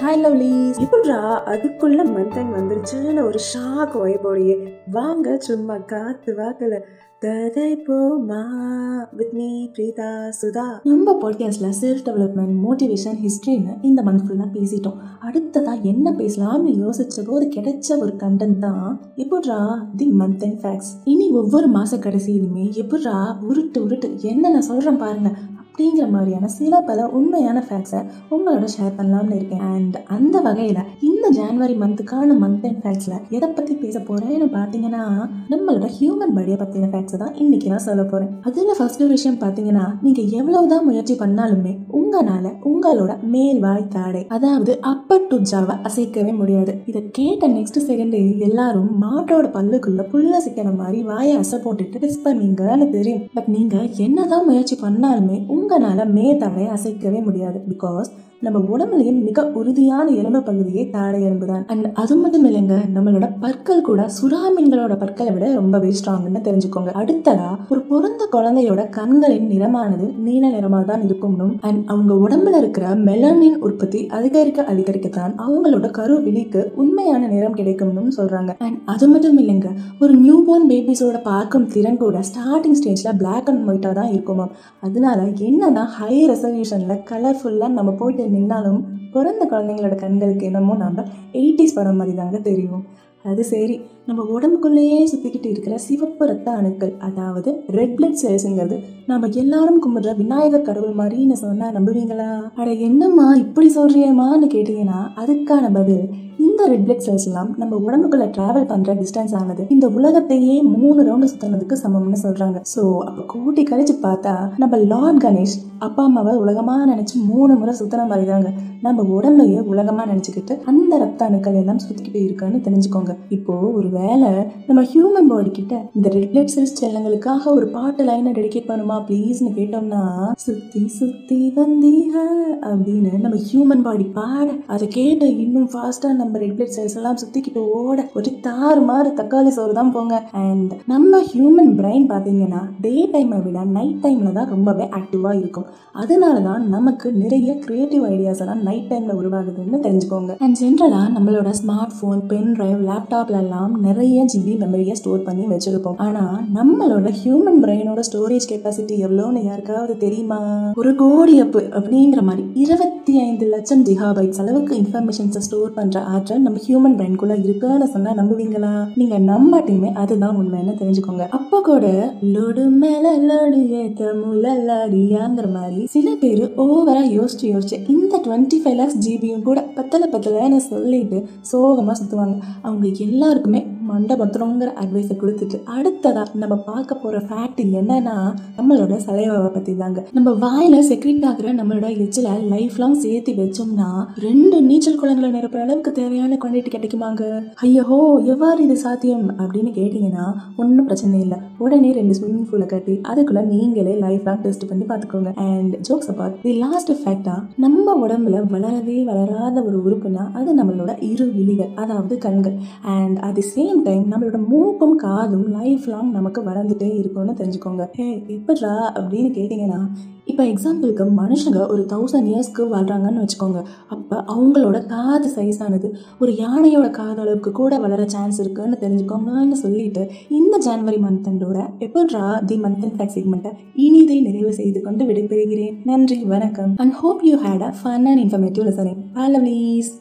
Hi lovelies இப்படா அதுக்குள்ள மந்தன் வந்துருச்சுன்னு ஒரு ஷாக் வைபோடையே வாங்க சும்மா காத்து வாக்கல. கதை போமா. With me Preetha Sudha. நம்ம பாட்காஸ்ட்ல செல்ஃப் டெவலப்மெண்ட் மோட்டிவேஷன் ஹிஸ்ட்ரின்னு இந்த மந்த் ஃபுல்லாக பேசிட்டோம். அடுத்ததா என்ன பேசலாம்னு யோசிச்ச போது கிடைச்ச ஒரு கண்டென்ட் தான் எப்படா தி மந்த் அண்ட் ஃபேக்ட்ஸ் இனி ஒவ்வொரு மாச கடைசியிலுமே எப்படா உருட்டு உருட்டு என்ன நான் சொல்றேன் பாருங்க. அப்படிங்கிற மாதிரியான சில பல உண்மையான ஃபேக்ட்ஸை உங்களோட ஷேர் பண்ணலாம்னு இருக்கேன். அண்ட் அந்த வகையில் இந்த ஜான்வரி மந்த்துக்கான மந்த் அண்ட் ஃபேக்ட்ஸில் எதை பற்றி பேச போகிறேன்னு பார்த்தீங்கன்னா நம்மளோட ஹியூமன் பாடியை பற்றின ஃபேக்ட்ஸை தான் இன்றைக்கி நான் சொல்ல போகிறேன் அதில் ஃபர்ஸ்ட் விஷயம் பார்த்தீங்கன்னா நீங்கள் எவ்வளவுதான் முயற்சி பண்ணாலுமே உங்களால் உங்களோட மேல் வாய் தாடை அதாவது அப்பர் டு ஜாவை அசைக்கவே முடியாது. இதை கேட்ட நெக்ஸ்ட் செகண்ட் எல்லாரும் மாட்டோட பல்லுக்குள்ள புல்ல சிக்கிற மாதிரி வாயை அசை போட்டுட்டு டிஸ் பண்ணீங்கன்னு தெரியும். பட் நீங்கள் என்னதான் முயற்சி பண்ணாலுமே உங்களால் மேதாவை அசைக்கவே முடியாது. பிகாஸ் நம்ம உடம்புலையும் மிக உறுதியான எலும்பு பகுதியே தாடை எலும்பு தான் அண்ட் அது மட்டும் இல்லைங்க நம்மளோட பற்கள் கூட சுறா மீன்களோட பற்களை விட ரொம்பவே ஸ்ட்ராங்னு தெரிஞ்சுக்கோங்க. அடுத்ததா ஒரு பிறந்த குழந்தையோட கண்களின் நிறமானது நீல நிறமாக தான் இருக்கும்னும் அண்ட் அவங்க உடம்புல இருக்கிற மெலனின் உற்பத்தி அதிகரிக்க அதிகரிக்கத்தான் அவங்களோட கரு விழிக்கு உண்மையான நிறம் கிடைக்கும்னு சொல்றாங்க. அண்ட் அது மட்டும் இல்லைங்க ஒரு நியூ பார்ன் பேபிஸோட பார்க்கும் திறன் கூட ஸ்டார்டிங் ஸ்டேஜ்ல பிளாக் அண்ட் ஒயிட்டாக தான் இருக்குமா. அதனால என்னதான் ஹை ரெசல்யூஷன்ல கலர்ஃபுல்லா நம்ம போயிட்டு நின்னாலும் பிறந்த குழந்தைங்களோட கண்களுக்கு என்னமோ நம்ம எயிட்டிஸ் படம் மாதிரி தாங்க தெரியும். அது சரி. நம்ம உடம்புக்குள்ளேயே சுற்றிக்கிட்டு இருக்கிற சிவப்பு ரத்த அணுக்கள் அதாவது ரெட் பிளட் செல்ஸுங்கிறது நம்ம எல்லாரும் கும்பிடுற விநாயகர் கடவுள் மாதிரின்னு சொன்னால் நம்புவீங்களா? அட என்னம்மா இப்படி சொல்றியம்மான்னு கேட்டீங்கன்னா அதுக்கான பதில் இந்த ரெட் பிளட் செல்ஸ் எல்லாம் நம்ம உடம்புக்குள்ள டிராவல் பண்ற டிஸ்டன்ஸ் ஆனது இந்த உலகத்தையே மூணு ரவுண்டு சுத்தினதுக்கு சமம்னு சொல்றாங்க. ஸோ அப்போ கூட்டி கழிச்சு பார்த்தா நம்ம லார்ட் கணேஷ் அப்பா அம்மாவை உலகமா நினைச்சு மூணு முறை சுத்தின மாதிரி தாங்க. நம்ம உடம்பையே உலகமா நினைச்சுக்கிட்டு அந்த ரத்த அணுக்கள் எல்லாம் சுத்திக்கிட்டு இருக்கான்னு தெரிஞ்சுக்கோங்க. இப்போ ஒரு வேலை நம்ம ஹியூமன் பாடி கிட்ட இந்த ரெட் பிளட் செல்ஸ் செல்லங்களுக்காக ஒரு பாட்டு லைனை டெடிகேட் பண்ணுமா ப்ளீஸ்னு கேட்டோம்னா சுத்தி சுத்தி வந்தீங்க அப்படின்னு நம்ம ஹியூமன் பாடி பாட அதை கேட்டு இன்னும் ஃபாஸ்டா நம்ம ரெட் பிளட் செல்ஸ் எல்லாம் சுத்திக்கிட்டு ஓட ஒரு தாறு மாறு தக்காளி சோறு தான் போங்க. அண்ட் நம்ம ஹியூமன் பிரெயின் பார்த்தீங்கன்னா டே டைமை விட நைட் டைம்ல தான் ரொம்பவே ஆக்டிவா இருக்கும். அதனால தான் நமக்கு நிறைய கிரியேட்டிவ் ஐடியாஸ் எல்லாம் நைட் டைம்ல உருவாகுதுன்னு தெரிஞ்சுக்கோங்க. அண்ட் ஜென்ரலா நம்மளோட ஸ்மார்ட் ஃபோன் பென் டிரைவ் லேப்டாப்ல எல்லாம் நிறைய ஜிபி மெமரியை ஸ்டோர் பண்ணி வச்சிருப்போம். ஆனா நம்மளோட ஹியூமன் பிரெயினோட ஸ்டோரேஜ் கெப்பாசிட்டி எவ்வளோன்னு யாருக்காவது தெரியுமா? ஒரு கோடி அப்பு அப்படிங்கிற மாதிரி இருபத்தி ஐந்து லட்சம் ஜிகாபைட்ஸ் அளவுக்கு இன்ஃபர்மேஷன்ஸை ஸ்டோர் பண்ற ஆற்றல் நம்ம ஹியூமன் பிரெயின்குள்ள இருக்குன்னு சொன்னா நம்புவீங்களா? நீங்க நம்பாட்டையுமே அதுதான் உண்மைன்னு தெரிஞ்சுக்கோங்க. அப்போ கூட லொடு மேல லொடு ஏத்த முள்ளலாடியாங்கிற மாதிரி சில பேர் ஓவரா யோசிச்சு யோசிச்சு இந்த டுவெண்ட்டி ஃபைவ் லேக்ஸ் ஜிபியும் கூட பத்தல பத்தலன்னு சொல்லிட்டு சோகமா சுத்துவாங்க. அவங்க எல்லாருக்குமே மண்டை பத்திரங்கிற அட்வைஸை கொடுத்துட்டு அடுத்ததாக நம்ம பார்க்க போகிற ஃபேக்ட் என்னன்னா நம்மளோட சலைவாவை பற்றி தாங்க நம்ம வாயில் செக்ரெட் ஆகிற நம்மளோட எச்சில் லைஃப் லாங் சேர்த்து வச்சோம்னா ரெண்டு நீச்சல் குளங்களை நிரப்புற அளவுக்கு தேவையான குவான்டிட்டி கிடைக்குமாங்க? ஐயோ எவ்வாறு இது சாத்தியம்? அப்படின்னு கேட்டிங்கன்னா ஒன்றும் பிரச்சனை இல்லை. உடனே ரெண்டு ஸ்விம்மிங் பூலை கட்டி அதுக்குள்ள நீங்களே லைஃப் லாங் டெஸ்ட் பண்ணி பார்த்துக்கோங்க. And jokes apart the last ஃபேக்டாக நம்ம உடம்புல வளரவே வளராத ஒரு உறுப்புனா அது நம்மளோட இரு விழிகள் அதாவது கண்கள். And at the same time நம்மளோட மூக்கும் காதும் லைஃப் லாங் நமக்கு வளர்ந்துட்டே இருக்கும்னு தெரிஞ்சுக்கோங்க. ஹே எப்படா அப்படின்னு கேட்டிங்கன்னா இப்போ எக்ஸாம்பிளுக்கு மனுஷங்க ஒரு தௌசண்ட் இயர்ஸ்க்கு வாழ்கிறாங்கன்னு வச்சுக்கோங்க. அப்போ அவங்களோட காது சைஸ் ஆனது ஒரு யானையோட காது அளவுக்கு கூட வளர சான்ஸ் இருக்குன்னு தெரிஞ்சுக்கோங்கன்னு சொல்லிட்டு இந்த ஜான்வரி மந்தண்டோட எப்படா தி மந்த் அண்ட் ஃபேக்ட் செக்மெண்ட்டை இனிதை நிறைவு செய்து கொண்டு விடைபெறுகிறேன். நன்றி வணக்கம். And hope you had a fun and informative listening பாலவீஸ்